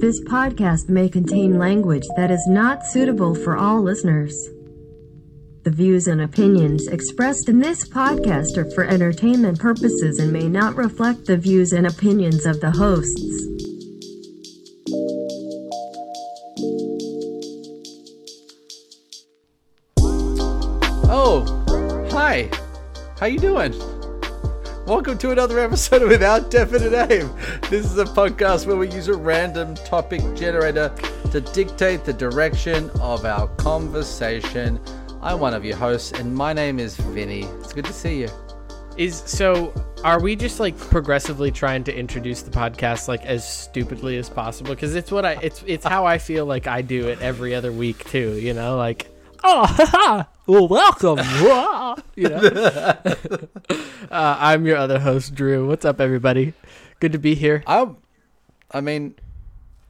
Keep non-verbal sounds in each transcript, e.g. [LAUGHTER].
This podcast may contain language that is not suitable for all listeners. The views and opinions expressed in this podcast are for entertainment purposes and may not reflect the views and opinions of the hosts. Oh, hi. How you doing? Welcome to another episode of Without Definite Aim. This is a podcast where we use a random topic generator to dictate the direction of our conversation. I'm one of your hosts, and my name is Vinny. It's good to see you. Is so are we just like progressively trying to introduce the podcast like as stupidly as possible because it's what I it's it's how I feel like I do it every other week too, you know, like oh haha, [LAUGHS] well welcome. [LAUGHS] You know? [LAUGHS] uh, I'm your other host Drew. What's up everybody? Good to be here. I, I mean,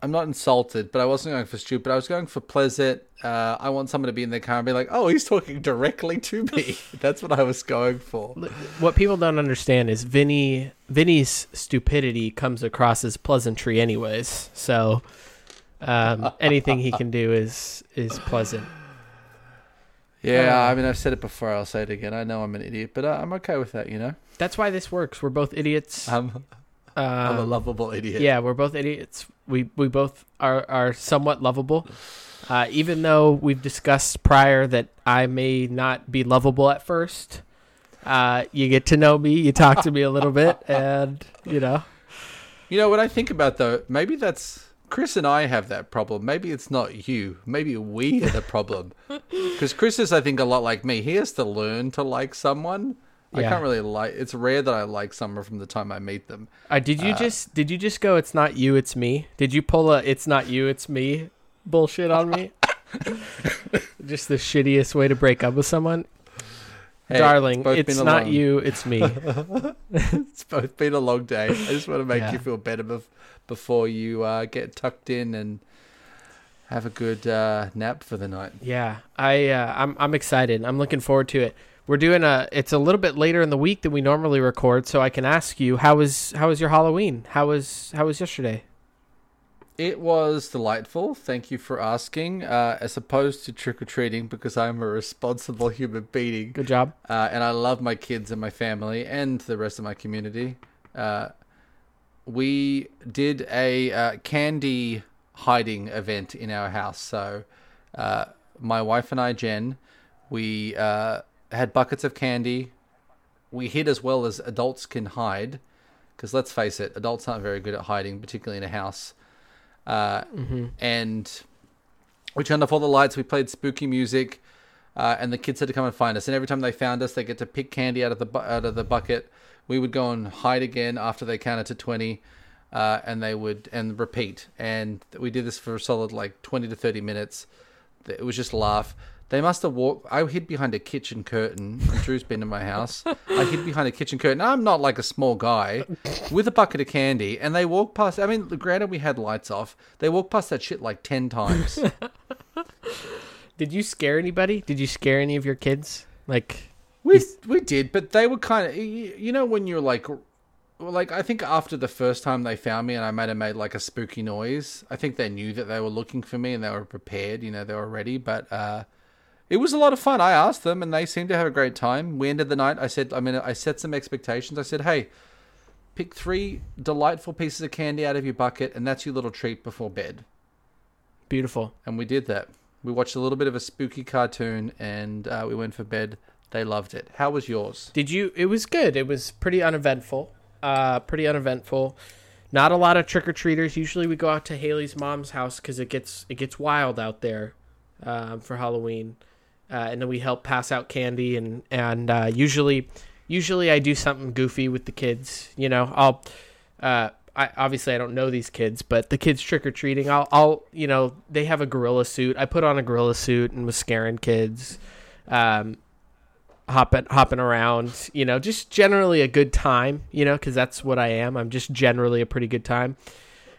I'm not insulted, but I wasn't going for stupid. I was going for pleasant. Uh, I want someone to be in the car and be like, "Oh, he's talking directly to me." That's what I was going for. What people don't understand is Vinny Vinny's stupidity comes across as pleasantry anyways. So um, anything he can do is is pleasant. Yeah, Uh, I mean, I've said it before. I'll say it again. I know I'm an idiot, but uh, I'm okay with that. You know, That's why this works. We're both idiots. [LAUGHS] I'm, I'm a Um, lovable idiot. Yeah, we're both idiots. We we both are are somewhat lovable. Uh, even though we've discussed prior that I may not be lovable at first, uh, you get to know me, you talk to me a little bit, [LAUGHS] and you know, You know what I think about though? Maybe that's Chris and I have that problem. Maybe it's not you. Maybe we [LAUGHS] are the problem. Because Chris is, I think, a lot like me. He has to learn to like someone. I can't really like. It's rare that I like someone from the time I meet them. uh, did you just did you just go? It's not you, it's me. Did you pull a "it's not you, it's me" bullshit on me? [LAUGHS] just the shittiest way to break up with someone, Hey, darling. it's, It's not long- you, it's me. [LAUGHS] It's both been a long day. I just want to make Yeah. you feel better bef- before you uh, get tucked in and have a good uh, nap for the night. Yeah, I uh, I'm I'm excited. I'm looking forward to it. We're doing a. It's a little bit later in the week than we normally record, so I can ask you how was how was your Halloween? How was how was yesterday? It was delightful. Thank you for asking. Uh, as opposed to trick or treating, because I'm a responsible [LAUGHS] human being, Good job. uh, and I love my kids and my family and the rest of my community. We did a uh, candy hiding event in our house. So, uh, my wife and I, Jen, we uh, had buckets of candy. We hid as well as adults can hide, because let's face it, adults aren't very good at hiding, particularly in a house. Uh, And we turned off all the lights. We played spooky music, uh, and the kids had to come and find us. And every time they found us, they get to pick candy out of the bu- out of the bucket. We would go and hide again after they counted to twenty, uh, and they would and repeat. And we did this for a solid like twenty to thirty minutes. It was just laugh. They must have walked. I hid behind a kitchen curtain. Drew's been in my house. I hid behind a kitchen curtain. I'm not like a small guy with a bucket of candy, and they walked past. I mean, granted, we had lights off. They walked past that shit like ten times. [LAUGHS] Did you scare anybody? Did you scare any of your kids? Like, We we did, but they were kind of you know when you're like like I think after the first time they found me and I might have made like a spooky noise, I think they knew that they were looking for me and they were prepared, you know, they were ready, but uh it was a lot of fun. I asked them and they seemed to have a great time. We ended the night. I said I mean I set some expectations. I said, "Hey, pick 3 delightful pieces of candy out of your bucket and that's your little treat before bed." beautiful. And we did that. We watched a little bit of a spooky cartoon and uh, we went for bed. They loved it. How was yours? Did you? It was good. It was pretty uneventful. Uh, pretty uneventful. Not a lot of trick or treaters. Usually we go out to Haley's mom's house because it gets it gets wild out there um, for Halloween, uh, and then we help pass out candy and and uh, usually usually I do something goofy with the kids. You know, I'll. Uh, I obviously I don't know these kids, but the kids trick or treating, I'll, I'll, you know, they have a gorilla suit. I put on a gorilla suit and was scaring kids. Um, hopping hopping around you know just generally a good time you know because that's what i am. I'm just generally a pretty good time.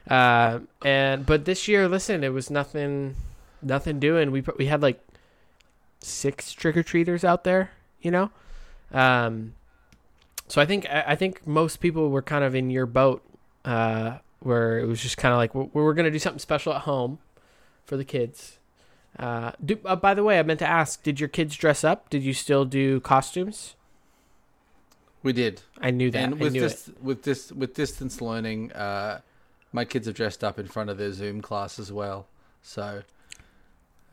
Uh, and but this year listen it was nothing nothing doing. We we had like six trick-or-treaters out there you know? Um so i think i think most people were kind of in your boat uh where it was just kind of like we we were gonna do something special at home for the kids. Uh, do, uh, by the way, I meant to ask: Did your kids dress up? Did you still do costumes? We did. I knew that. And with this, with this, with distance learning, uh, my kids have dressed up in front of their Zoom class as well. So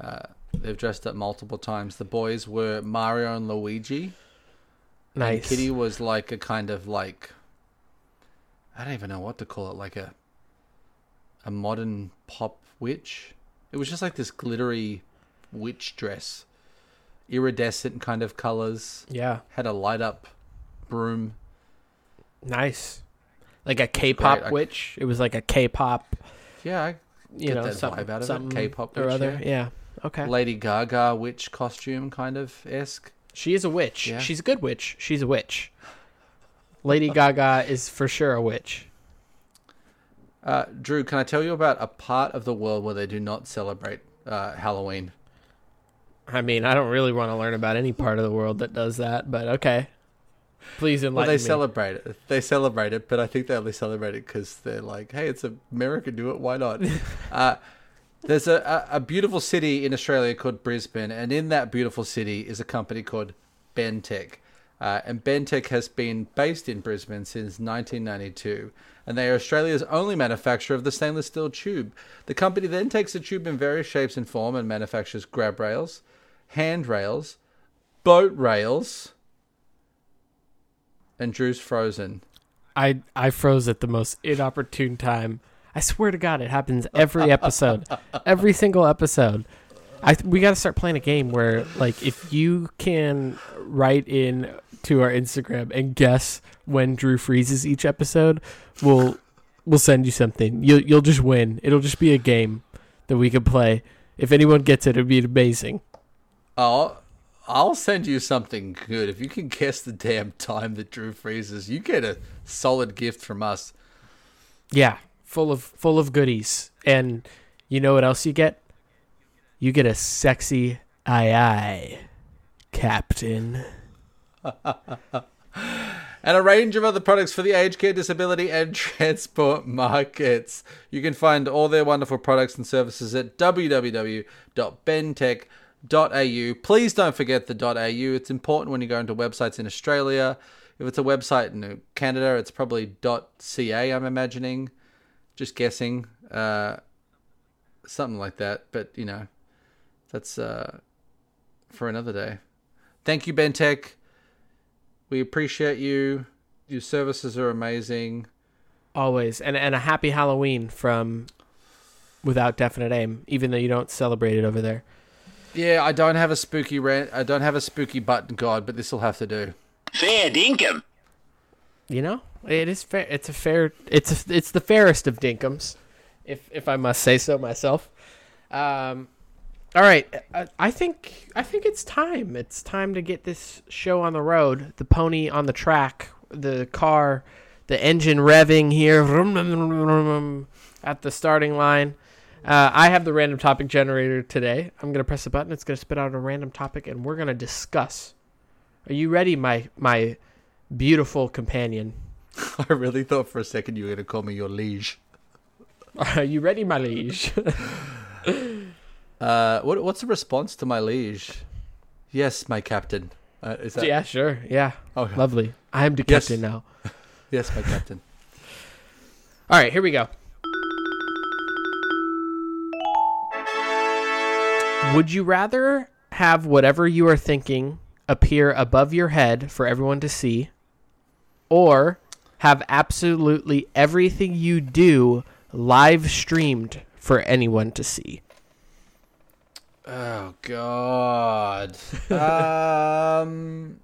uh, they've dressed up multiple times. The boys were Mario and Luigi. And Kitty was like a kind of like I don't even know what to call it, like a a modern pop witch. It was just like this glittery witch dress. Iridescent kind of colors. Yeah. Had a light up broom. Nice. Like a K-pop great. I- witch. It was like a K-pop, Yeah, I you Get know, that something, vibe out of it. K-pop or witch, other. Yeah. Okay. Lady Gaga witch costume kind of esque. She is a witch. Yeah. She's a good witch. She's a witch. Lady Gaga is for sure a witch. Uh, Drew, can I tell you about a part of the world where they do not celebrate uh, Halloween? I mean, I don't really want to learn about any part of the world that does that, but okay. Please Well, enlighten they me. celebrate it. They celebrate it, but I think they only celebrate it because they're like, "Hey, it's America, do it. Why not?" [LAUGHS] uh, there's a, a, a beautiful city in Australia called Brisbane, and in that beautiful city is a company called Bentec. Uh, and Bentec has been based in Brisbane since 1992, and they are Australia's only manufacturer of the stainless steel tube. The company then takes the tube in various shapes and form and manufactures grab rails, handrails, boat rails, and Drew's frozen. I I froze at the most inopportune time. I swear to God, it happens every episode, [LAUGHS] every single episode. I th- we got to start playing a game where, like, if you can write in to our Instagram and guess when Drew freezes each episode, we'll we'll send you something. You'll you'll just win. It'll just be a game that we can play. If anyone gets it, it'd be amazing. Oh, I'll send you something good. If you can guess the damn time that Drew freezes, you get a solid gift from us. Yeah, full of full of goodies. And you know what else you get? You get a sexy aye aye, Captain. [LAUGHS] And a range of other products for the aged care, disability, and [LAUGHS] transport markets. You can find all their wonderful products and services at www.bentech.au. Please don't forget the .au. It's important when you go into websites in Australia. If it's a website in Canada, it's probably .ca, I'm imagining. Just guessing. Uh, something like that. But, you know, that's uh, for another day. Thank you, Bentech. We appreciate you. Your services are amazing. Always. And and a happy Halloween from Without Definite Aim, even though you don't celebrate it over there. Yeah, I don't have a spooky rant. I don't have a spooky button god, but this will have to do. Fair dinkum. You know? It is fair it's a fair it's a, it's the fairest of dinkums, if if I must say so myself. Um all right, I, I think I think it's time. It's time to get this show on the road. The pony on the track, the car, the engine revving here at the starting line. Uh, I have the random topic generator today. I'm gonna press a button. It's gonna spit out a random topic, and we're gonna discuss. Are you ready, my my beautiful companion? [LAUGHS] I really thought for a second you were going to call me your liege. [LAUGHS] Are you ready, my liege? [LAUGHS] Uh, what, what's the response to my liege? Yes, my captain. Uh, is that? yeah, sure. Yeah, Okay. lovely. I am the Yes. captain now. [LAUGHS] Yes, my captain. All right, here we go. Would you rather have whatever you are thinking appear above your head for everyone to see, or have absolutely everything you do live streamed for anyone to see? Oh God. [LAUGHS] um,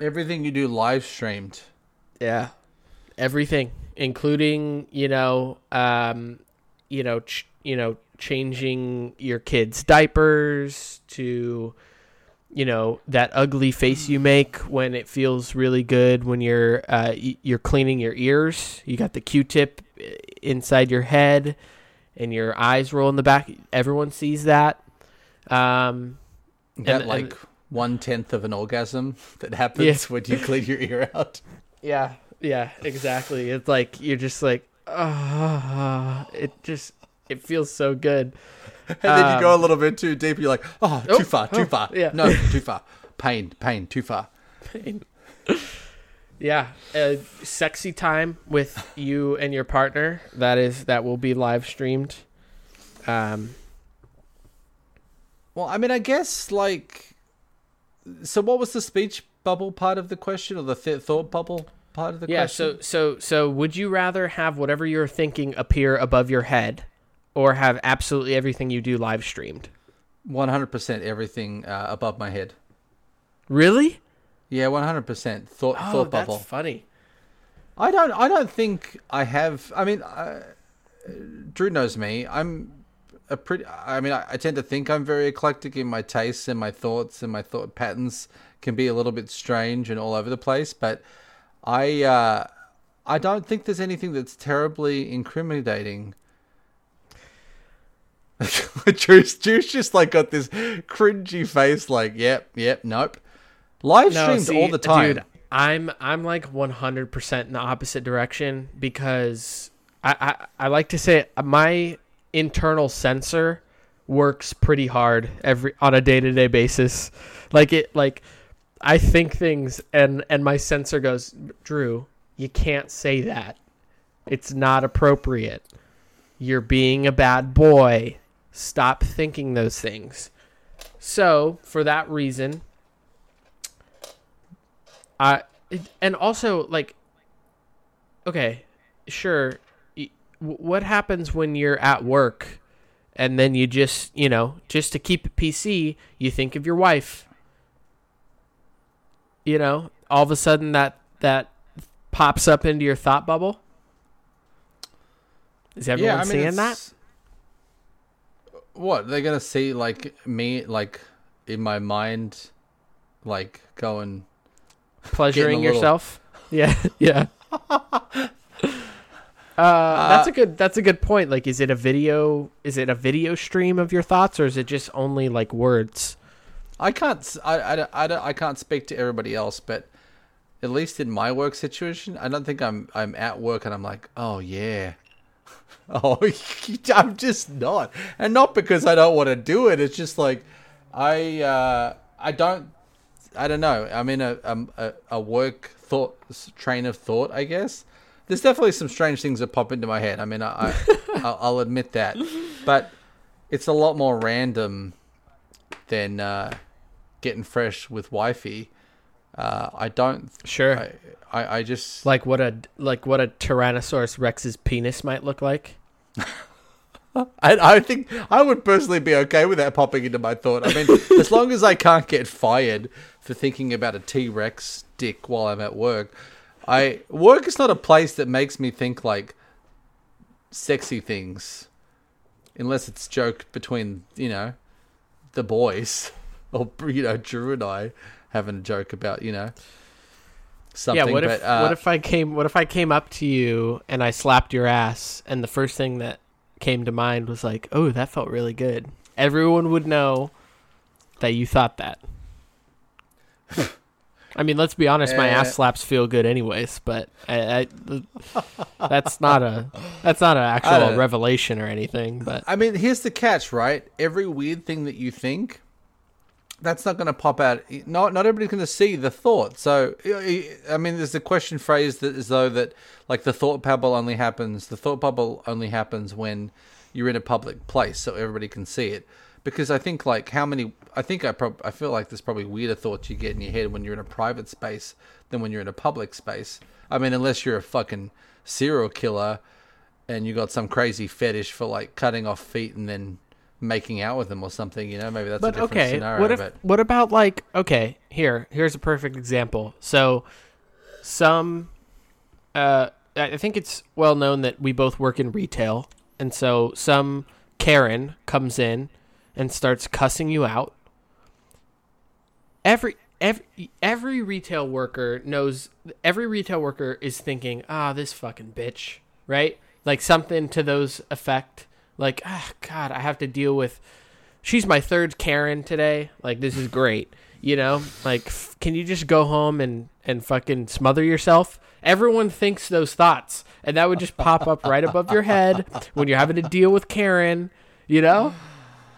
everything you do live streamed. Yeah, everything, including you know, um, you know, ch- you know, changing your kids' diapers to, you know, that ugly face you make when it feels really good when you're uh, you're cleaning your ears. You got the Q-tip inside your head, and your eyes roll in the back. Everyone sees that. Um, That And- like and- one tenth of an orgasm that happens when you clean your ear out. [LAUGHS] Yeah, Yeah, exactly. It's like you're just like, oh, it just it feels so good. [LAUGHS] And then you go a Um, little bit too deep. You're like, oh, Oh, too far, too oh, far. yeah. No, too far. Pain, pain, too far. [LAUGHS] Yeah, a sexy time with you and your partner. That is that will be live streamed. Um, Well, I mean, I guess like, so what was the speech bubble part of the question, or the th- thought bubble part of the yeah. question? So so so, would you rather have whatever you're thinking appear above your head, or have absolutely everything you do live streamed? one hundred percent everything uh, above my head. Really? Yeah, one hundred percent thought Oh, thought that's bubble. funny. I don't. I don't think I have. I mean, uh, Drew knows me. I'm a pretty. I mean, I, I tend to think I'm very eclectic in my tastes and my thoughts and my thought patterns can be a little bit strange and all over the place. But I, uh, I don't think there's anything that's terribly incriminating. [LAUGHS] Drew's, Drew's just like got this cringy face, like, yep, yep, nope. Live streamed all the time. Dude, I'm I'm like 100% in the opposite direction because I, I I like to say my internal censor works pretty hard every on a day-to-day basis. Like it like I think things and and my censor goes, "Drew, you can't say that. It's not appropriate. You're being a bad boy. Stop thinking those things." So, for that reason, I and also like okay, sure. What happens when you're at work and then you just, you know, just to keep it PC, you think of your wife. You know, all of a sudden that that pops up into your thought bubble. Is everyone seeing that? What they're gonna see, like me, like in my mind, like going. Pleasuring little- yourself? [LAUGHS] Yeah, yeah. [LAUGHS] Uh, that's a good. That's a good point. Like, is it a video? Is it a video stream of your thoughts, or is it just only like words? I can't. I, I, I, don't- I can't speak to everybody else, but at least in my work situation, I don't think I'm. I'm at work and I'm like, oh yeah. [LAUGHS] Oh, I'm just not, and not because I don't want to do it. It's just like, I. Uh, I don't. I don't know. I'm in a a, a work thought train of thought. I guess there's definitely some strange things that pop into my head. I mean, I, I [LAUGHS] I'll, I'll admit that, but it's a lot more random than uh, getting fresh with wifey. Uh, I don't. Sure. I, I I just like what a like what a Tyrannosaurus Rex's penis might look like. [LAUGHS] I, I think I would personally be okay with that popping into my thought. I mean, [LAUGHS] as long as I can't get fired for thinking about a T Rex dick while I'm at work, I work is not a place that makes me think like sexy things, unless it's joke between you know the boys [LAUGHS] or you know Drew and I having a joke about you know something. yeah. What but, if uh, what if I came what if I came up to you and I slapped your ass and the first thing that came to mind was like, oh, that felt really good. Everyone would know that you thought that. I mean, let's be honest. My ass eh. slaps feel good, anyways. But I, I, that's not a that's not an actual revelation or anything. But I mean, here's the catch, right? Every weird thing that you think, that's not going to pop out. Not not everybody's going to see the thought. So, I mean, there's a question phrased that as though that like the thought bubble only happens. The thought bubble only happens when you're in a public place, so everybody can see it. Because I think like how many? I think I prob- I feel like there's probably weirder thoughts you get in your head when you're in a private space than when you're in a public space. I mean, unless you're a fucking serial killer and you got some crazy fetish for like cutting off feet and then making out with them or something, you know, maybe that's a but different okay, scenario. what if but what about like okay, here here's a perfect example. So some uh I think it's well known that we both work in retail, and so some Karen comes in and starts cussing you out. Every every every retail worker knows every retail worker is thinking, "Ah, this fucking bitch." Right? Like something to those effect. Like, "Ah, god, I have to deal with she's my third Karen today. Like this is great." You know, like, f- can you just go home and and fucking smother yourself? Everyone thinks those thoughts, and that would just pop up right above your head when you're having to deal with Karen. You know,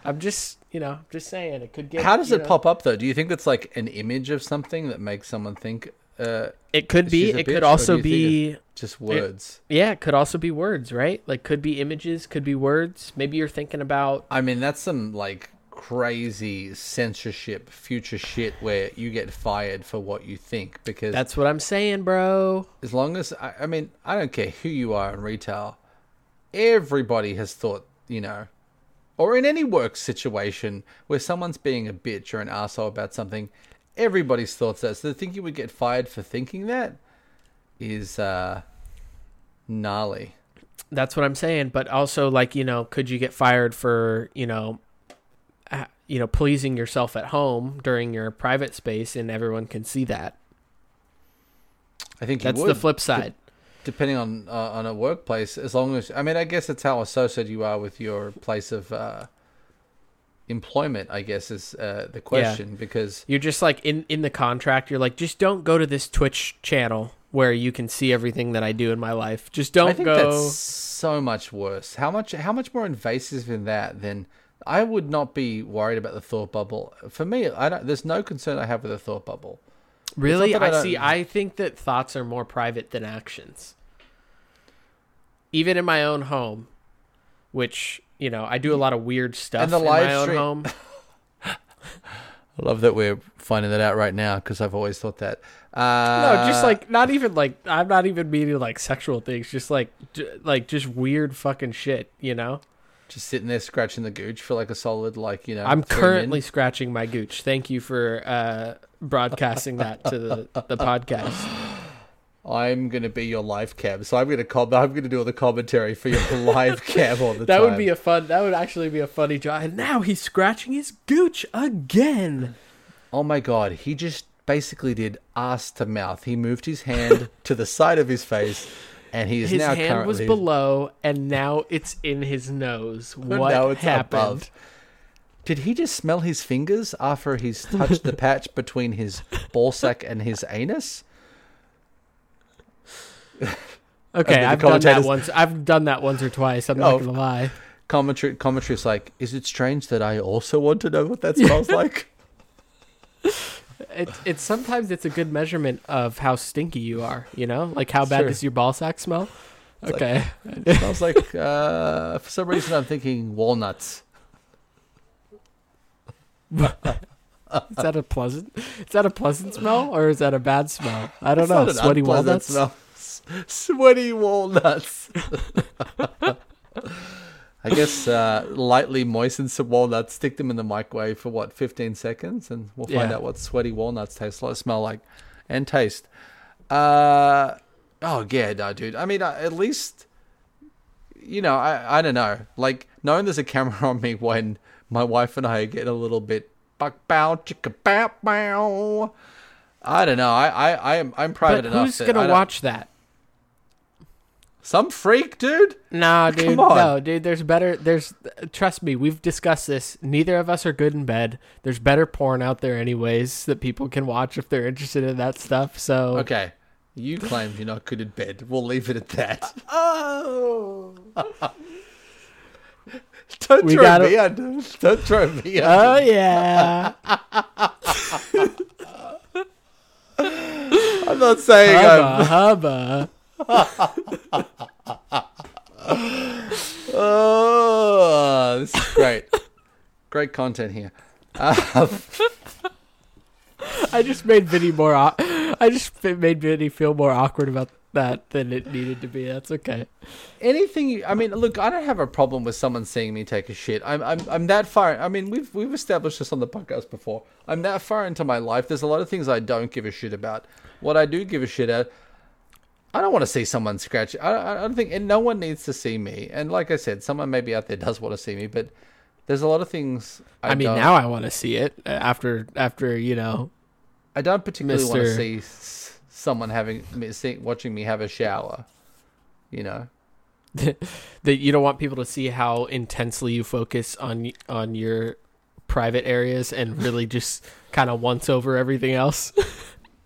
I'm just, you know, just saying it could get. How does it know- pop up though? Do you think that's like an image of something that makes someone think uh, It could be. It could also be. Just words? Yeah, it could also be words, right? Like, could be images, could be words. Maybe you're thinking about. I mean, that's some like crazy censorship, future shit where you get fired for what you think because That's what I'm saying, bro. as long as I, I mean, I don't care who you are in retail. Everybody has thought, you know, or in any work situation where someone's being a bitch or an asshole about something, everybody's thoughts that. So to think you would get fired for thinking that is uh, gnarly. That's what I'm saying. But also, like, you know, could you get fired for, you know, you know, pleasing yourself at home during your private space, and everyone can see that. I think you That's would, the flip side. depending on uh, on a workplace. As long as I mean, I guess it's how associated you are with your place of uh, employment. I guess is uh, the question because You're just like in in the contract. You're like, just don't go to this Twitch channel where you can see everything that I do in my life. Just don't I think go. that's so much worse. How much how much more invasive in that than I would not be worried about the thought bubble. For me, I don't. There's no concern I have with the thought bubble. Really, I I, see. I think that thoughts are more private than actions. Even in my own home, which you know, I do a lot of weird stuff the in live my own stream- home. [LAUGHS] I love that we're finding that out right now because I've always thought that. No, Uh, just like not even like I'm not even meaning like sexual things. Just like j- like just weird fucking shit. You know. just sitting there scratching the gooch for like a solid like you know. I'm currently minutes. scratching my gooch. Thank you for uh, broadcasting that to the the podcast. [LAUGHS] I'm gonna be your live cam, so I'm gonna com- I'm gonna do all the commentary for your [LAUGHS] live cam all the That time. would be a fun. That would actually be a funny job. And now he's scratching his gooch again. Oh my god, he just basically did ass to mouth. He moved his hand [LAUGHS] to the side of his face, and he is His now hand was below, and now it's in his nose. [LAUGHS] What now it's happened? above. Did he just smell his fingers after he's touched the patch between his ballsack and his anus? [LAUGHS] Okay, I've done that once. I've done that once or twice. I'm not Oh. gonna lie. Commentary commentary is like, is it strange that I also want to know what that smells [LAUGHS] like? It's it's sometimes it's a good measurement of how stinky you are. You know, like how bad Sure. does your ball sack smell? like- Okay, [LAUGHS] It smells like uh, for some reason I'm thinking walnuts. is that a pleasant? Is that a pleasant smell or is that a bad smell? I don't It's know. Sweaty walnuts. smell. Sweaty walnuts. [LAUGHS] I guess uh, lightly moisten some walnuts, stick them in the microwave for what, 15 seconds, and we'll find Yeah. out what sweaty walnuts taste like, smell like, and taste. Uh, oh, yeah, no, dude. I mean, uh, at least, you know, I, I don't know. Like, knowing there's a camera [LAUGHS] on me when my wife and I get a little bit buck bow, chicka bow, bow. I don't know. I, I, I am, I'm private But enough. who's gonna watch that? Some freak, dude. Nah, dude. No, dude. There's better. There's. Trust me. We've discussed this. Neither of us are good in bed. There's better porn out there, anyways, that people can watch if they're interested in that stuff. So. Okay. You claim you're not good in bed. We'll leave it at that. [LAUGHS] Oh. [LAUGHS] Don't We throw gotta- me under. Don't throw me Oh yeah. [LAUGHS] I'm not saying I'm. hubba hubba. [LAUGHS] Oh, this is great. great content here. Um, [LAUGHS] I just made Vinny more. I just made Vinny feel more awkward about that than it needed to be. That's okay. anything. You, I mean, look, I don't have a problem with someone seeing me take a shit. I'm, I'm, I'm that far. I mean, we've, we've established this on the podcast before. I'm that far into my life. There's a lot of things I don't give a shit about. What I do give a shit at, I don't want to see someone scratch. I, I don't think, and no one needs to see me. And like I said, someone maybe out there does want to see me, but there's a lot of things. I, I, mean, now I want to see it uh, after after you know. I don't particularly want to see s- someone having me, see, watching me have a shower. You know, [LAUGHS] that you don't want people to see how intensely you focus on on your private areas and really just kind of once over everything else.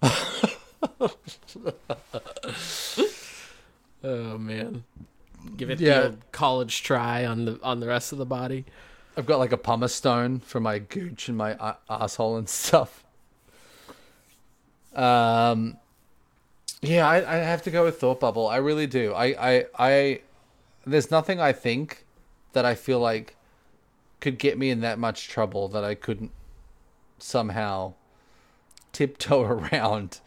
[LAUGHS] [LAUGHS] oh man, give it Yeah. the old college try on the on the rest of the body. I've got like a pumice stone for my gooch and my a- asshole and [LAUGHS] stuff. Um, yeah, I, I have to go with thought bubble. I really do. I, I, I, there's nothing I think that I feel like could get me in that much trouble that I couldn't somehow tiptoe [LAUGHS] around.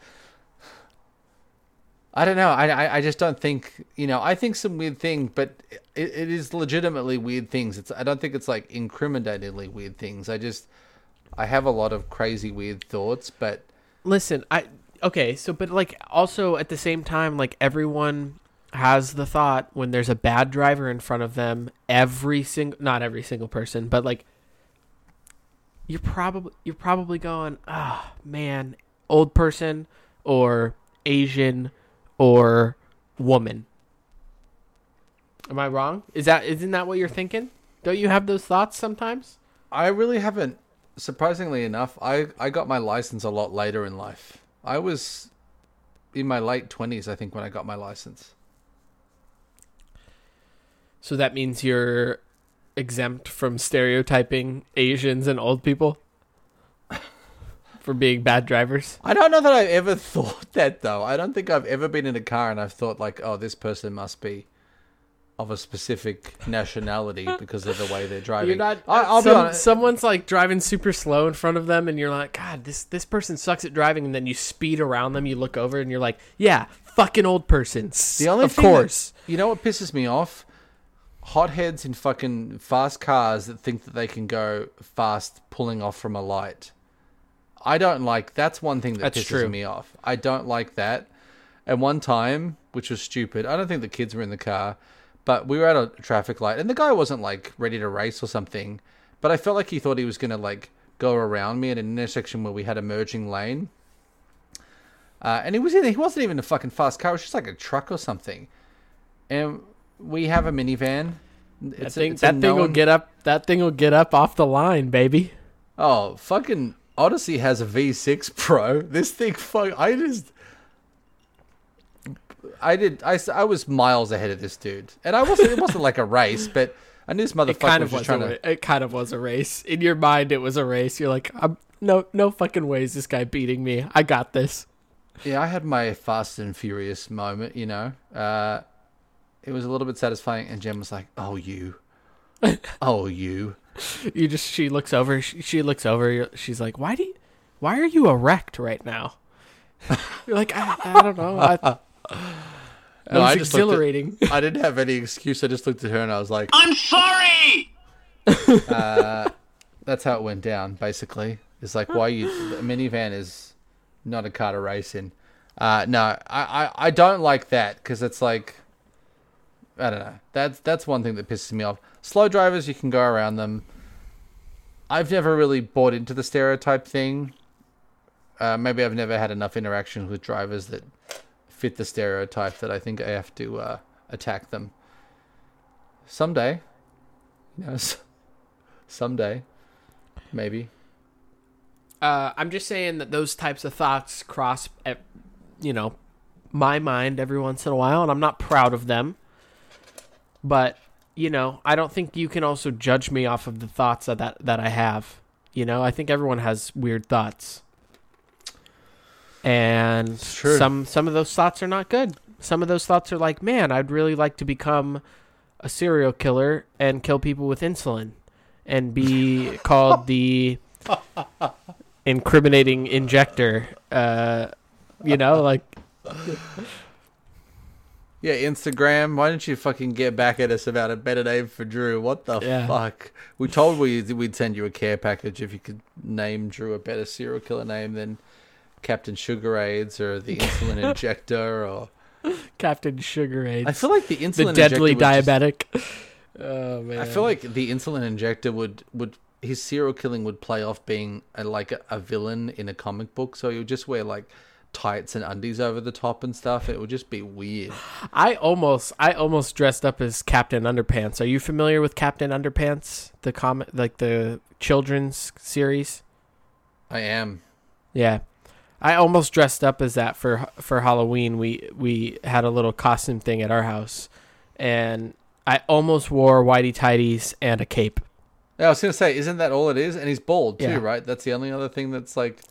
I don't know. I, I, just don't think you know. I think some weird thing, but it, it is legitimately weird things. It's I don't think it's like incriminatingly weird things. I just I have a lot of crazy weird thoughts, but Listen, I okay, so but like also at the same time, like everyone has the thought when there's a bad driver in front of them, every single not every single person, but like you're probably you're probably going, ah man, old person or Asian or woman. Am I wrong? Is that isn't that what you're thinking? Don't you have those thoughts sometimes? I really haven't. Surprisingly enough, I I got my license a lot later in life. I was in my late twenties, I think, when I got my license. So that means you're exempt from stereotyping Asians and old people for being bad drivers. I don't know that I've ever [LAUGHS] thought that though. I don't think I've ever been in a car and I've thought like, oh, this person must be of a specific nationality [LAUGHS] because of the way they're driving. You're not. I, I'll some- be honest. Someone's like driving super slow in front of them, and you're like, God, this this person sucks at driving. And then you speed around them. You look over, and you're like, Yeah, fucking old persons. The only of thing that- course. you know what pisses me off? Hotheads in fucking fast cars that think that they can go fast pulling off from a light. I don't like that's one thing that That's pisses true. me off. I don't like that. And one time, which was stupid, I don't think the kids were in the car, but we were at a traffic light and the guy wasn't like ready to race or something, but I felt like he thought he was going to like go around me at an intersection where we had a merging lane. Uh, and he was in he wasn't even a fucking fast car, it was just like a truck or something. And we have a minivan. That It's a- thing, a that thing will get up. That thing will get up off the line, baby. Oh, fucking Odyssey has a V6 Pro. [LAUGHS] This thing, fuck, I just. I did. I, I was miles ahead of this dude, and I wasn't. It wasn't like a race, but I knew this motherfucker [LAUGHS] It kind was of was. trying A, to. it kind of was a race in your mind. It was a race. You're like, I'm, no, no fucking ways. This guy beating me. I got this. Yeah, I had my Fast and Furious moment. You know, uh, it was a little bit satisfying, and Jen was like, "Oh, you, [LAUGHS] oh, you." You just. She looks over. She, she looks over. She's like, why do you, Why are you erect right now? You're [LAUGHS] like, I, I don't know. I, [LAUGHS] No, was I just looked at- exhilarating. [LAUGHS] I didn't have any excuse. I just looked at her and I was like, I'm sorry! uh, that's how it went down. Basically, it's like why you a minivan is not a car to race in. Uh, no, I, I, I don't like that because it's like I don't know. That's that's one thing that pisses me off. Slow drivers, you can go around them. I've never really bought into the stereotype thing. Uh, maybe I've never had enough interactions with drivers that fit the stereotype that I think I have to uh, attack them. Someday, you know, someday, maybe. Uh, I'm just saying that those types of thoughts cross, at, you know, my mind every once in a while, and I'm not proud of them. But you know, I don't think you can also judge me off of the thoughts that that, that I have. You know, I think everyone has weird thoughts, and some some of those thoughts are not good. Some of those thoughts are like, man, I'd really like to become a serial killer and kill people with insulin, and be [LAUGHS] called the incriminating injector. Uh, you know, like Yeah, Instagram. Why don't you fucking get back at us about a better name for Drew? What the Yeah. fuck? We told we we'd send you a care package if you could name Drew a better serial killer name than Captain Sugar AIDS or the [LAUGHS] insulin injector or. Captain Sugar AIDS, I feel like the insulin the deadly injector would just- diabetic. [LAUGHS] oh man, I feel like the insulin injector would would his serial killing would play off being a, like a, a villain in a comic book. So he would just wear like tights and undies over the top and stuff. It would just be weird. I almost I almost dressed up as Captain Underpants. Are you familiar with Captain Underpants? The comic like the children's series? I am. Yeah. I almost dressed up as that for for Halloween. We we had a little costume thing at our house and I almost wore whitey tighties and a cape. Yeah, I was gonna say, isn't that all it is? And he's bald too, Yeah. right? That's the only other thing that's like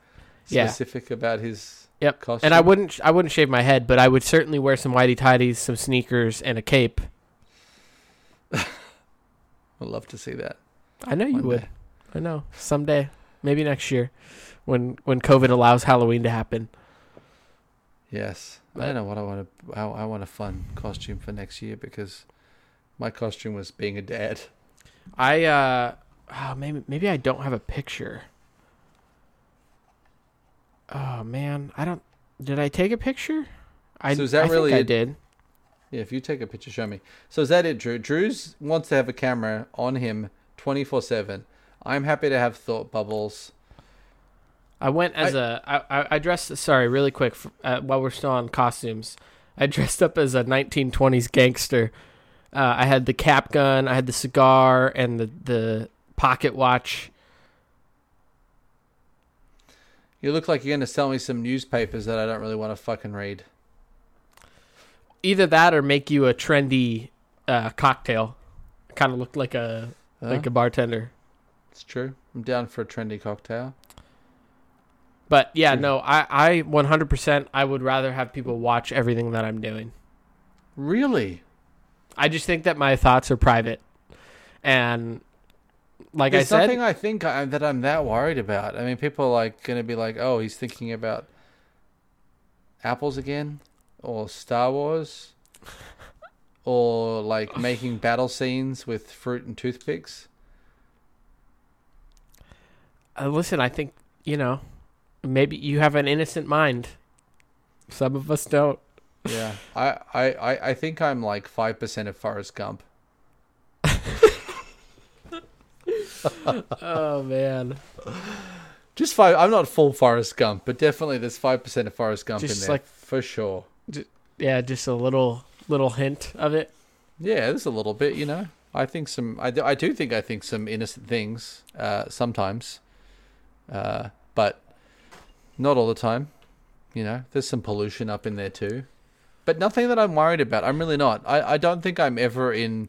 Yeah. specific about his. Yep. Costume. And I wouldn't I wouldn't shave my head, but I would certainly wear some whitey tighties, some sneakers, and a cape. [LAUGHS] I'd love to see that. I know you would. day. I know. Someday. Maybe next year. When when COVID allows Halloween to happen. Yes, I don't know what I want to. I, I want a fun costume for next year because my costume was being a dad. I uh oh, maybe maybe I don't have a picture. Oh man, I don't did I take a picture? I So is that I really think I did. Yeah, if you take a picture, show me. So is that it, Drew? Drew's wants to have a camera on him twenty four seven. I'm happy to have thought bubbles. I went as a I, I I dressed sorry really quick uh, while we're still on costumes. I [LAUGHS] dressed up as a 1920s gangster. Uh, I had the cap gun, I had the cigar, and the the pocket watch. You look like you're going to sell me some newspapers that I don't really want to fucking read. Either that or make you a trendy uh, cocktail. Kind of looked like a like a bartender. It's true. I'm down for a trendy cocktail. But yeah, no, I, I 100% I would rather have people watch everything that I'm doing. Really? I just think that my thoughts are private. And like There's I said, nothing I think I, that I'm that worried about. I mean, people are like going to be like, "Oh, he's thinking about apples again, or Star Wars, [LAUGHS] or like making battle scenes with fruit and toothpicks." uh, listen, I think, you know, maybe you have an innocent mind. Some of us don't. Yeah, I, I, I, I think I'm like five percent of Forrest Gump. [LAUGHS] oh man. Just five. I'm not full Forrest Gump, but definitely there's five percent of Forrest Gump Just in there like- for sure. Yeah, just a little little hint of it. Yeah, there's a little bit, you know. I think some. I do, I do think I think some innocent things uh, sometimes, uh, but not all the time. You know, there's some pollution up in there too, but nothing that I'm worried about. I'm really not. I, I don't think I'm ever in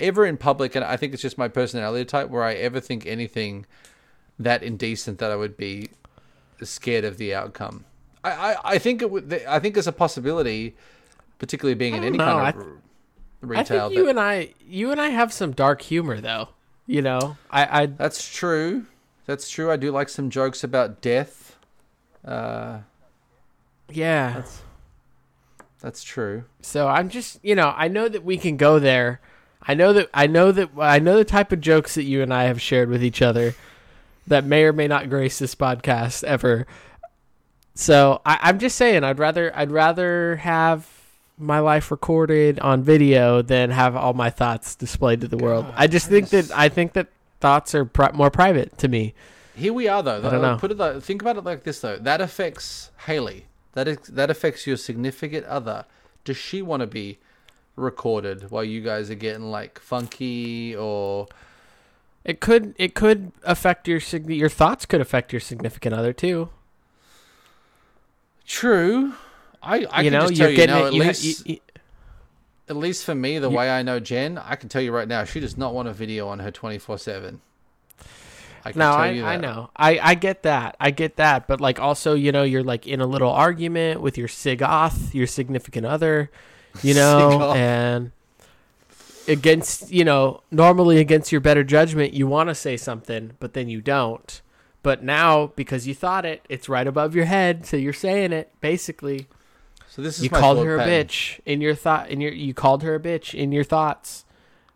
ever in public, and I think it's just my personality type where I ever think anything that indecent that I would be scared of the outcome. I, I, I think it would. I think there's a possibility, particularly being in any know, kind I of th- r- I retail. think you that- and I you and I have some dark humor though. You know, I I That's true. That's true. I do like some jokes about death. Uh, yeah. that's that's true. So I'm just, you know, I know that we can go there. I know that I know that I know the type of jokes that you and I have shared with each other that may or may not grace this podcast ever. So I, I'm just saying, I'd rather I'd rather have my life recorded on video than have all my thoughts displayed to the world. I just I think just- that I think that thoughts are pri- more private to me. Here we are, though. I don't know. Put it like, think about it like this, though. That affects Haley. That is, that affects your significant other. Does she want to be recorded while you guys are getting like funky or? It could it could affect your sig- your thoughts could affect your significant other too. True. I I you can know, just tell you're you getting it. At You, ha- least you, you, at least for me, the way I know Jen, I can tell you right now, she does not want a video on her twenty four seven. I can No, tell I, you I know. I, I get that. I get that. But like also, you know, you're like in a little argument with your sigoth, your significant other, you know, and against you know, normally against your better judgment, you want to say something, but then you don't. But now because you thought it, it's right above your head, so you're saying it. Basically, So this is you called her a bitch in your thought. In your you called her a bitch in your thoughts,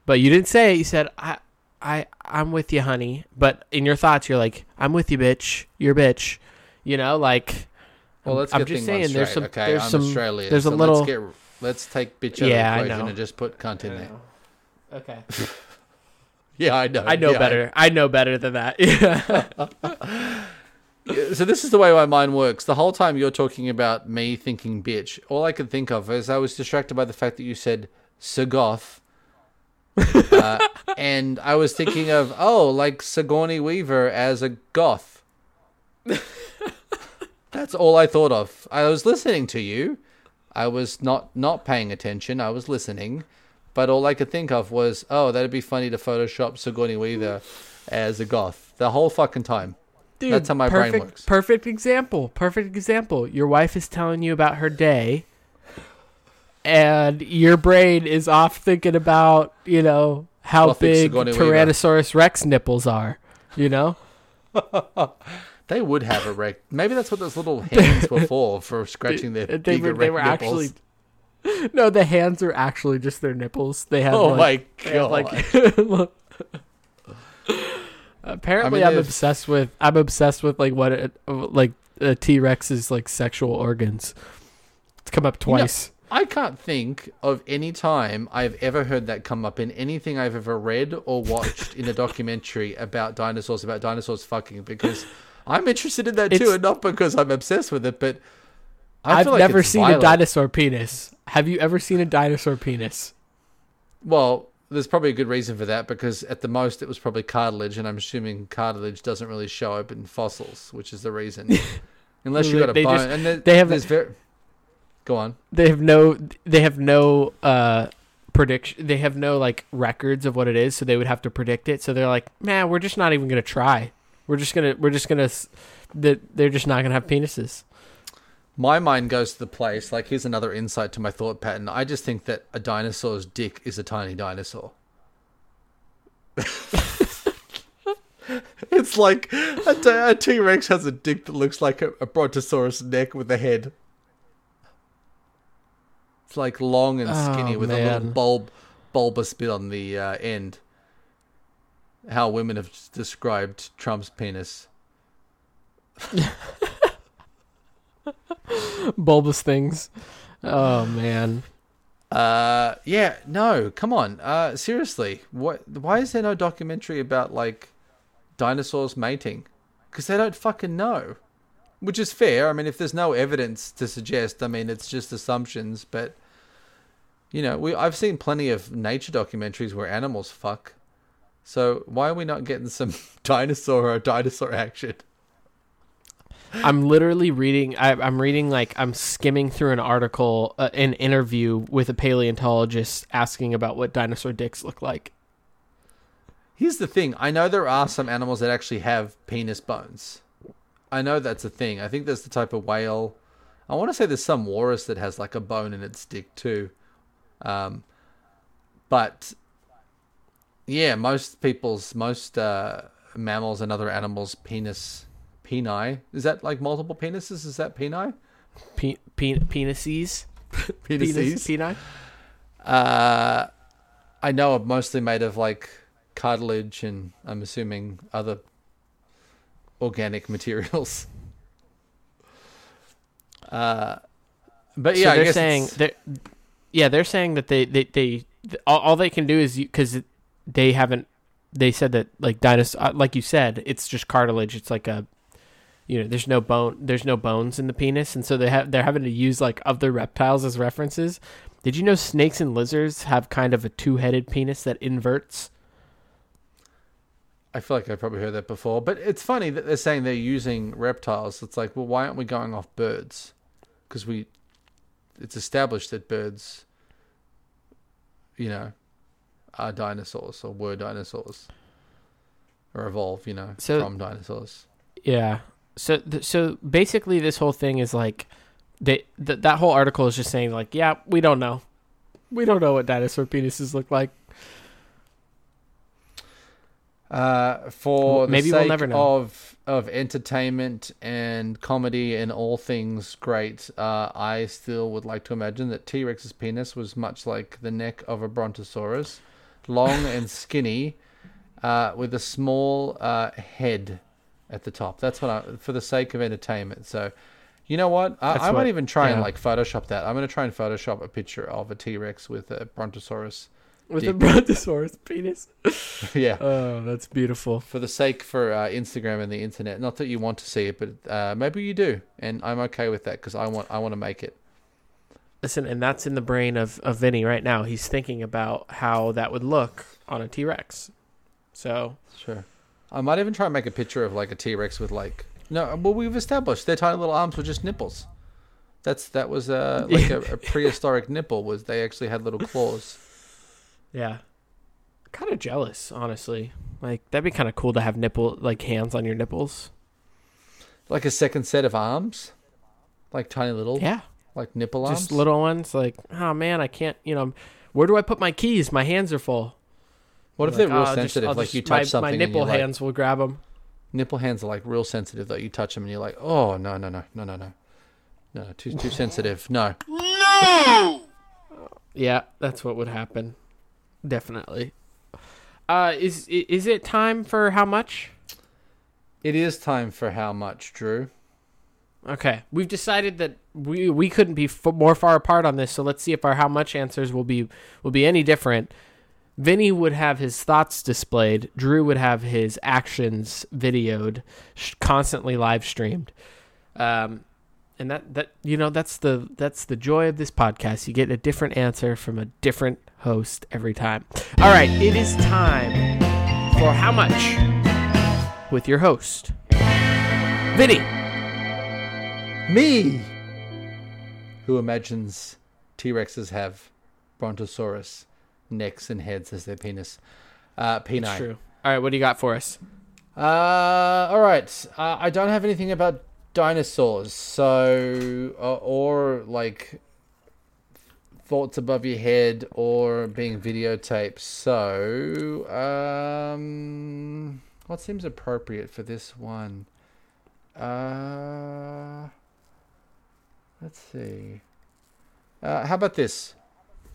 but you didn't say it. You said I. I I'm with you, honey. But in your thoughts, you're like, I'm with you, bitch. You're a bitch. You know, like. Well, let's I'm get just saying, there's some, okay, there's I'm some, Australian. there's a so little. Let's, take bitch out Yeah, of the equation know. and just put cunt in there. Okay. [LAUGHS] Yeah, I know. I know Yeah, better. I know better than that. Yeah. [LAUGHS] [LAUGHS] so this is the way my mind works. The whole time you're talking about me thinking bitch, all I could think of is I was distracted by the fact that you said Sagoth. uh, and I was thinking of, oh, like Sigourney Weaver as a goth. That's all I thought of. I was listening to you. I was not not paying attention. I was listening, but all I could think of was, oh, that'd be funny to Photoshop Sigourney Weaver as a goth the whole fucking time. Dude, That's how my brain perfect, works. Perfect example. Perfect example. Your wife is telling you about her day, and your brain is off thinking about you know how big Sigourney Weaver. Tyrannosaurus Rex nipples are. You know. [LAUGHS] They would have [LAUGHS] a wreck. Maybe that's what those little hands were for, for scratching their they big were they were nipples. actually [LAUGHS] no the hands are actually just their nipples they have Oh like, my god! like [LAUGHS] apparently I mean, am obsessed with i'm obsessed with like what it, like a t-rex's like sexual organs it's come up You know- twice I can't think of any time I've ever heard that come up in anything I've ever read or watched in a documentary about dinosaurs, about dinosaurs fucking, because I'm interested in that too, and not because I'm obsessed with it, but I like never it's seen violent. a dinosaur penis have you ever seen a dinosaur penis Well, there's probably a good reason for that because at the most it was probably cartilage, and I'm assuming cartilage doesn't really show up in fossils, which is the reason. [LAUGHS] Unless you got a they bone, just- and there, they have- there's very. Go on. they have no they have no uh prediction they have no like records of what it is so they would have to predict it so they're like man we're just not even gonna try we're just gonna we're just gonna s- that they're just not gonna have penises My mind goes to the place. Like, here's another insight to my thought pattern. I just think that a dinosaur's dick is a tiny dinosaur. [LAUGHS] it's like a, t- a T Rex has a dick that looks like a, a Brontosaurus neck with a head. It's like long and skinny Oh, with a little bulb, bulbous bit on the uh, end. How women have described Trump's penis. [LAUGHS] bulbous things oh man Uh, yeah, no, come on. Uh, seriously, what? Why is there no documentary about like dinosaurs mating? Because they don't fucking know, which is fair. I mean, if there's no evidence to suggest, I mean, it's just assumptions. But you know, we I've seen plenty of nature documentaries where animals fuck. So why are we not getting some [LAUGHS] dinosaur or dinosaur action? i'm literally reading I, i'm reading like i'm skimming through an article uh, an interview with a paleontologist asking about what dinosaur dicks look like Here's the thing. I know there are some animals that actually have penis bones. I know that's a thing. I think there's the type of whale. I want to say there's some walrus that has like a bone in its dick too. Um, but yeah, most people's most uh, mammals and other animals' penis peni is that like multiple penises? Is that peni? Pe- pe- penises [LAUGHS] Penis, Penises. peni Uh, I know are mostly made of like cartilage and I'm assuming other organic [LAUGHS] materials. Uh, but yeah, so they're saying they're yeah they're saying that they they, they all, all they can do is because they haven't they said that like dinosaur uh, like you said it's just cartilage it's like a you know there's no bone there's no bones in the penis and so they have they're having to use like other reptiles as references did you know snakes and lizards have kind of a two-headed penis that inverts I feel like I've probably heard that before. But it's funny that they're saying they're using reptiles. It's like, well, why aren't we going off birds? Because we, it's established that birds, you know, are dinosaurs or were dinosaurs, or evolve, you know, So- from dinosaurs. Yeah. So th- so basically, this whole thing is like, they th- that whole article is just saying like, yeah, we don't know, we don't know what dinosaur penises look like. Uh, for the maybe we'll never know. of of entertainment and comedy and all things great, uh, I still would like to imagine that T Rex's penis was much like the neck of a Brontosaurus, long and skinny, uh, with a small uh, head at the top. That's what I, for the sake of entertainment. So, you know what? I, That's I might even try and like Photoshop that. I'm going to try and Photoshop a picture of a T Rex with a Brontosaurus with a dick. brontosaurus penis. [LAUGHS] [LAUGHS] yeah. Oh, that's beautiful. For the sake for uh, Instagram and the internet, not that you want to see it, but uh, maybe you do, and I'm okay with that because I want I want to make it. Listen, and that's in the brain of, of Vinny right now. He's thinking about how that would look on a T Rex. So Sure. I might even try and make a picture of like a T Rex with like no. Well, we've established their tiny little arms were just nipples. That's that was uh, [LAUGHS] like a, a prehistoric nipple. Was they actually had little claws? yeah, kind of jealous, honestly. Like that'd be kind of cool to have nipple like hands on your nipples. Like a second set of arms, like tiny little Yeah, like nipple arms. just little ones. Like, oh man, I can't. You know, where do I put my keys? My hands are full. What if Like, they're real "Oh, I'll just- sensitive? Like just- you touch my, something My nipple you're like, hands will grab them. nipple hands are like real sensitive though. You touch them and you're like, oh no no no no no no no too too sensitive. No. No. yeah, that's what would happen. Definitely. Uh, is is it time for how much? It is time for how much, Drew? Okay, we've decided that we we couldn't be f- more far apart on this. So let's see if our how much answers will be will be any different. Vinny would have his thoughts displayed. Drew would have his actions videoed, sh- constantly live streamed. Um, and that that you know that's the that's the joy of this podcast. You get a different answer from a different host every time. All right, it is time for how much with your host, Vinny. Me! Who imagines T Rexes have Brontosaurus necks and heads as their penis? Uh, peni. true. All right, what do you got for us? Uh, all right. Uh, I don't have anything about dinosaurs, so uh, or like thoughts above your head or being videotaped. So, um, what seems appropriate for this one? Uh, let's see. Uh, how about this?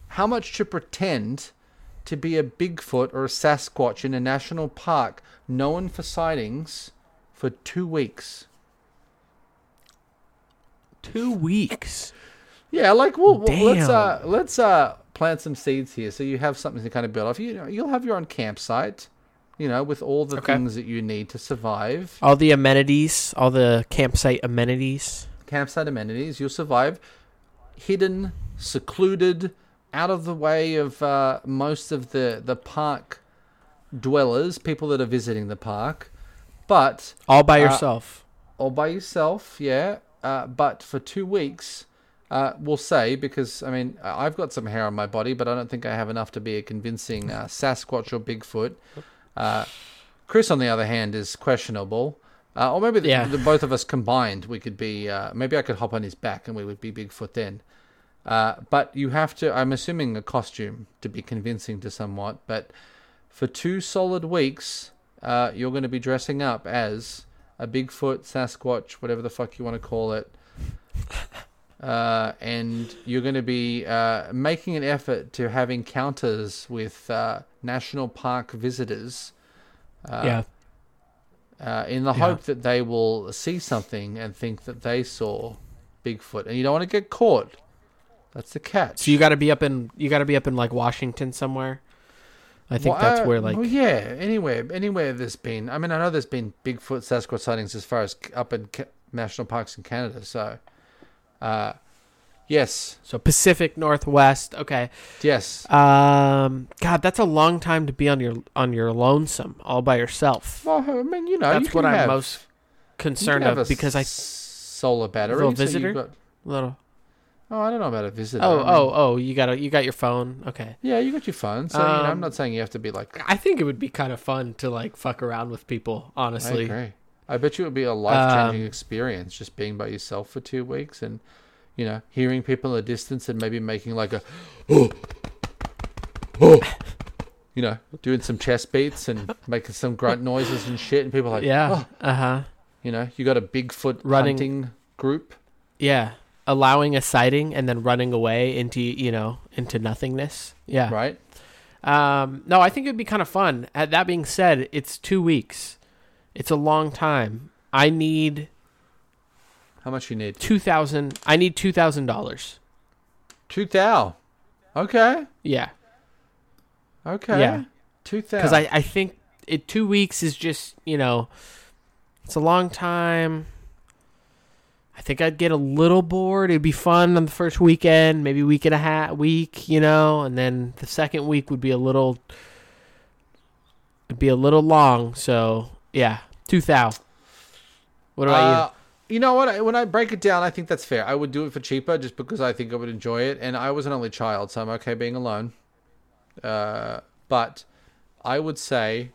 How much to pretend to be a Bigfoot or a Sasquatch in a national park known for sightings for two weeks? Two weeks. Yeah, like well, let's uh let's uh plant some seeds here so you have something to kind of build off. You know, you'll have your own campsite, you know, with all the Okay. things that you need to survive. All the amenities, all the campsite amenities. Campsite amenities. You'll survive hidden, secluded, out of the way of uh, most of the the park dwellers, people that are visiting the park. But All by Uh, yourself. all by yourself, yeah. Uh, but for two weeks, uh, we'll say because I mean I've got some hair on my body, but I don't think I have enough to be a convincing uh, Sasquatch or Bigfoot. Uh, Chris, on the other hand, is questionable. Uh, or maybe the, Yeah. the both of us combined, we could be. Uh, maybe I could hop on his back and we would be Bigfoot then. Uh, but you have to. I'm assuming a costume to be convincing to somewhat. But for two solid weeks, uh, you're going to be dressing up as a Bigfoot, Sasquatch, whatever the fuck you want to call it. [LAUGHS] Uh, and you're going to be uh, making an effort to have encounters with uh, national park visitors uh, yeah. Uh, in the Yeah. hope that they will see something and think that they saw Bigfoot. And you don't want to get caught. That's the catch. So you got to be up in you got to be up in like Washington somewhere. I think Well, that's uh, where like well, yeah, anywhere, anywhere there's been. I mean, I know there's been Bigfoot, Sasquatch sightings as far as up in ca- national parks in Canada. So, uh, yes, so Pacific Northwest. Okay. yes. Um God, that's a long time to be on your on your lonesome all by yourself. Well, I mean, you know, that's can what I'm have- most concerned of because I solar battery. Little so visitor? got- little oh, I don't know about a visitor. Oh, I mean, oh, oh, you got a, you got your phone. Okay. yeah, you got your phone. So you know, I'm Um, not saying you have to be like. I think it would be kind of fun to like fuck around with people, I honestly. agree. I bet you it would be a life changing Um, experience just being by yourself for two weeks and, you know, hearing people in the distance and maybe making like a, oh, [GASPS] oh, you know, doing some chest beats and making some grunt noises and shit. And people are like, Yeah. oh, Uh huh. you know, you got a Bigfoot Running- hunting group. Yeah. Allowing a sighting and then running away into you know into nothingness. Yeah. Right? Um. No, I think it'd be kind of fun. Uh, That being said, it's two weeks. It's a long time. I need How much you need? two thousand. I need two thousand dollars. Two thou. Okay. Yeah. Okay. Yeah. Two thousand. because I, I think it two weeks is just you know it's a long time i think i'd get a little bored it'd be fun on the first weekend maybe week and a half week you know and then the second week would be a little it'd be a little long so yeah two thou what about Uh, you know what? I- When I break it down, I think that's fair. I would do it for cheaper just because I think I would enjoy it. And I was an only child, so I'm okay being alone. Uh, but I would say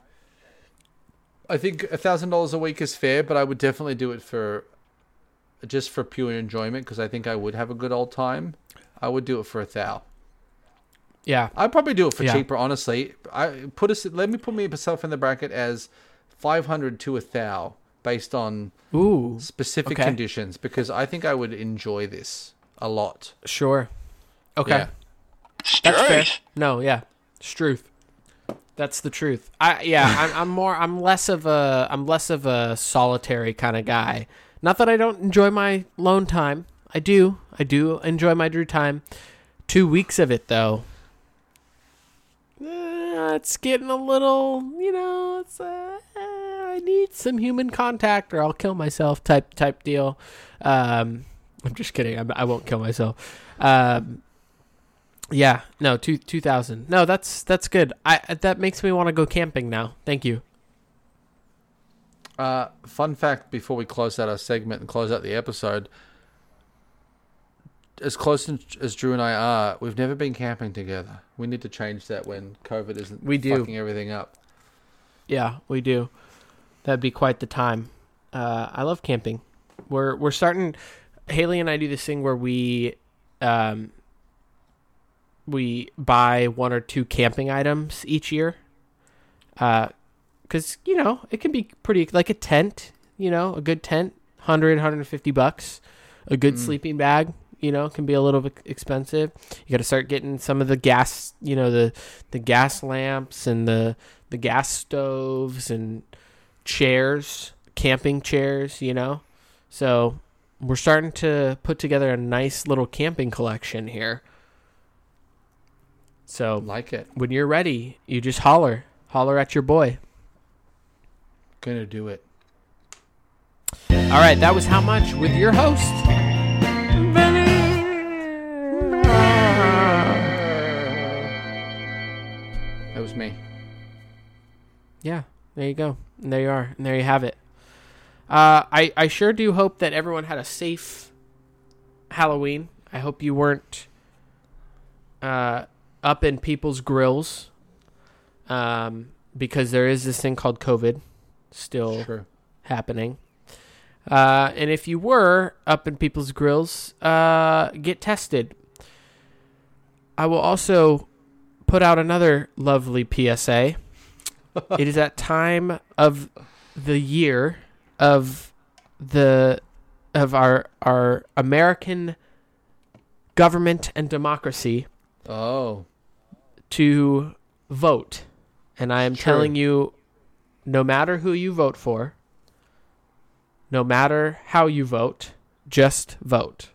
I think a thousand dollars a week is fair, but I would definitely do it for just for pure enjoyment because I think I would have a good old time. I would do it for a thou. yeah I'd probably do it for Yeah. cheaper, honestly. I put us. Let me put myself in the bracket as five hundred to a thou based on ooh specific Okay. conditions because I think I would enjoy this a lot. sure okay Yeah. That's fair. No, yeah, it's truth. That's the truth. I yeah, I'm, I'm more. I'm less of a. I'm less of a solitary kind of guy. Not that I don't enjoy my lone time. I do. I do enjoy my Drew time. Two weeks of it though. eh, it's getting a little. You know, it's. Uh, I need some human contact or I'll kill myself. Type type deal. Um, [LAUGHS] I'm just kidding. I, I won't kill myself. Um, yeah, no, two two thousand. No, that's that's good. I that makes me want to go camping now. Thank you. Uh, fun fact before we close out our segment and close out the episode. As close as Drew and I are, we've never been camping together. We need to change that when COVID isn't We do. fucking everything up. Yeah, we do. That'd be quite the time. Uh, I love camping. We're we're starting. Haley and I do this thing where we, um, we buy one or two camping items each year. Uh, because you know it can be pretty like a tent. You know, a good tent, 100, 150 bucks. A good Mm. sleeping bag, you know, can be a little bit expensive. You got to start getting some of the gas, you know, the the gas lamps and the the gas stoves and chairs, camping chairs, you know. So we're starting to put together a nice little camping collection here. So Like it. when you're ready, you just holler, holler at your boy. Gonna do it. All right, that was how much with your host. That was me. Yeah, there you go. And there you are. And there you have it. Uh, I, I sure do hope that everyone had a safe Halloween. I hope you weren't uh, up in people's grills um, because there is this thing called COVID still Sure. happening. Uh, and if you were up in people's grills, uh, get tested. I will also put out another lovely PSA. It is that time of the year of the of our our American government and democracy Oh. to vote. And I am True. telling you, no matter who you vote for, no matter how you vote, just vote.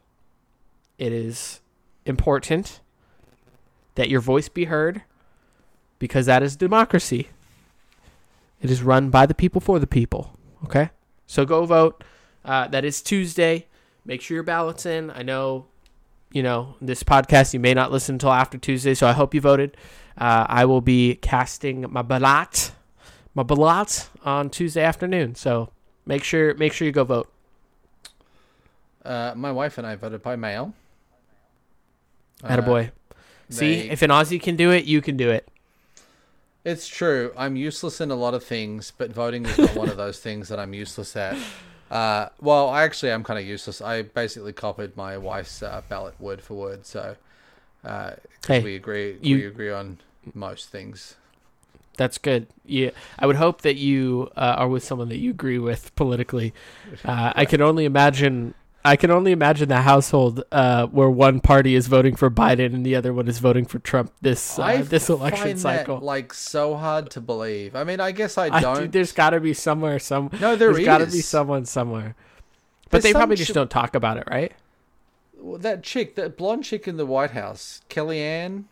It is important that your voice be heard because that is democracy. It is run by the people for the people. Okay? So go vote. Uh, that is Tuesday. Make sure your ballot's in. I know, you know, this podcast you may not listen until after Tuesday, so I hope you voted. Uh, I will be casting my ballot, my ballot on Tuesday afternoon. So make sure make sure you go vote. Uh, my wife and I voted by mail. Attaboy. Uh, See, if an Aussie can do it, you can do it. It's true. I'm useless in a lot of things, but voting is not one of those things that I'm useless at. Uh, well, I actually, I'm kind of useless. I basically copied my wife's uh, ballot word for word, so uh Hey, we agree. you- we agree on most things. That's good. Yeah, I would hope that you uh, are with someone that you agree with politically. Uh, I can only imagine. I can only imagine the household uh, where one party is voting for Biden and the other one is voting for Trump this uh, I this election find cycle. that, like so hard to believe. I mean, I guess I I- don't. dude, there's got to be somewhere some. no, there there's got to be someone somewhere. But There's they probably ch- just don't talk about it, right? Well, that chick, that blonde chick in the White House, Kellyanne.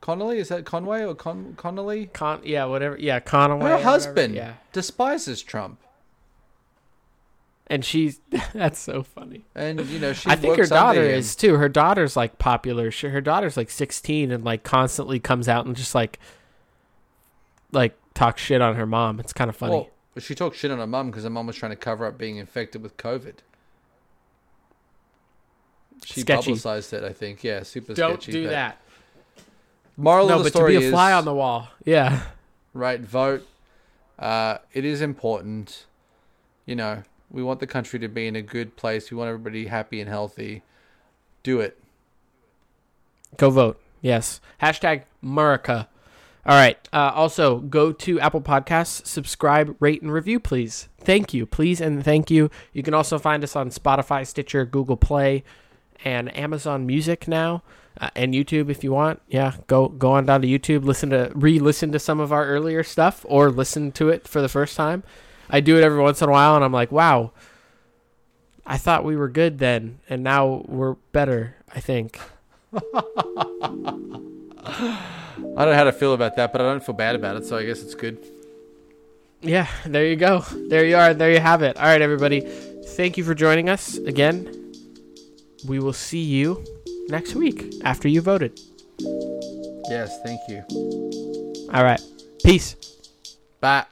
Connolly is that Conway or Con- Connolly? Con, yeah, whatever. Yeah, Conway. Her whatever, husband Yeah, despises Trump, and she's [LAUGHS] that's so funny. and you know she. I think her daughter is too. Her daughter's like popular. She, her daughter's like 16 and like constantly comes out and just like like talks shit on her mom. It's kind of funny. Well, she talked shit on her mom because her mom was trying to cover up being infected with COVID. She Sketchy. publicized it, I think. Yeah, super Don't sketchy. do but that. Moral No, of the but to be a fly is, on the wall. Yeah. right, vote. Uh, it is important. You know, we want the country to be in a good place. We want everybody happy and healthy. Do it. Go vote. Yes. Hashtag Murica. All right. Uh, also, go to Apple Podcasts, subscribe, rate, and review, please. Thank you. Please and thank you. You can also find us on Spotify, Stitcher, Google Play, and Amazon Music now, uh, and YouTube if you want. Yeah, go go on down to YouTube, listen to re-listen to some of our earlier stuff, or listen to it for the first time. I do it every once in a while, and I'm like, wow. I thought we were good then, and now we're better. I think. I don't know how to feel about that, but I don't feel bad about it, so I guess it's good. Yeah, there you go. There you are. There you have it. All right, everybody. Thank you for joining us again. We will see you next week after you voted. Yes, thank you. All right. Peace. Bye.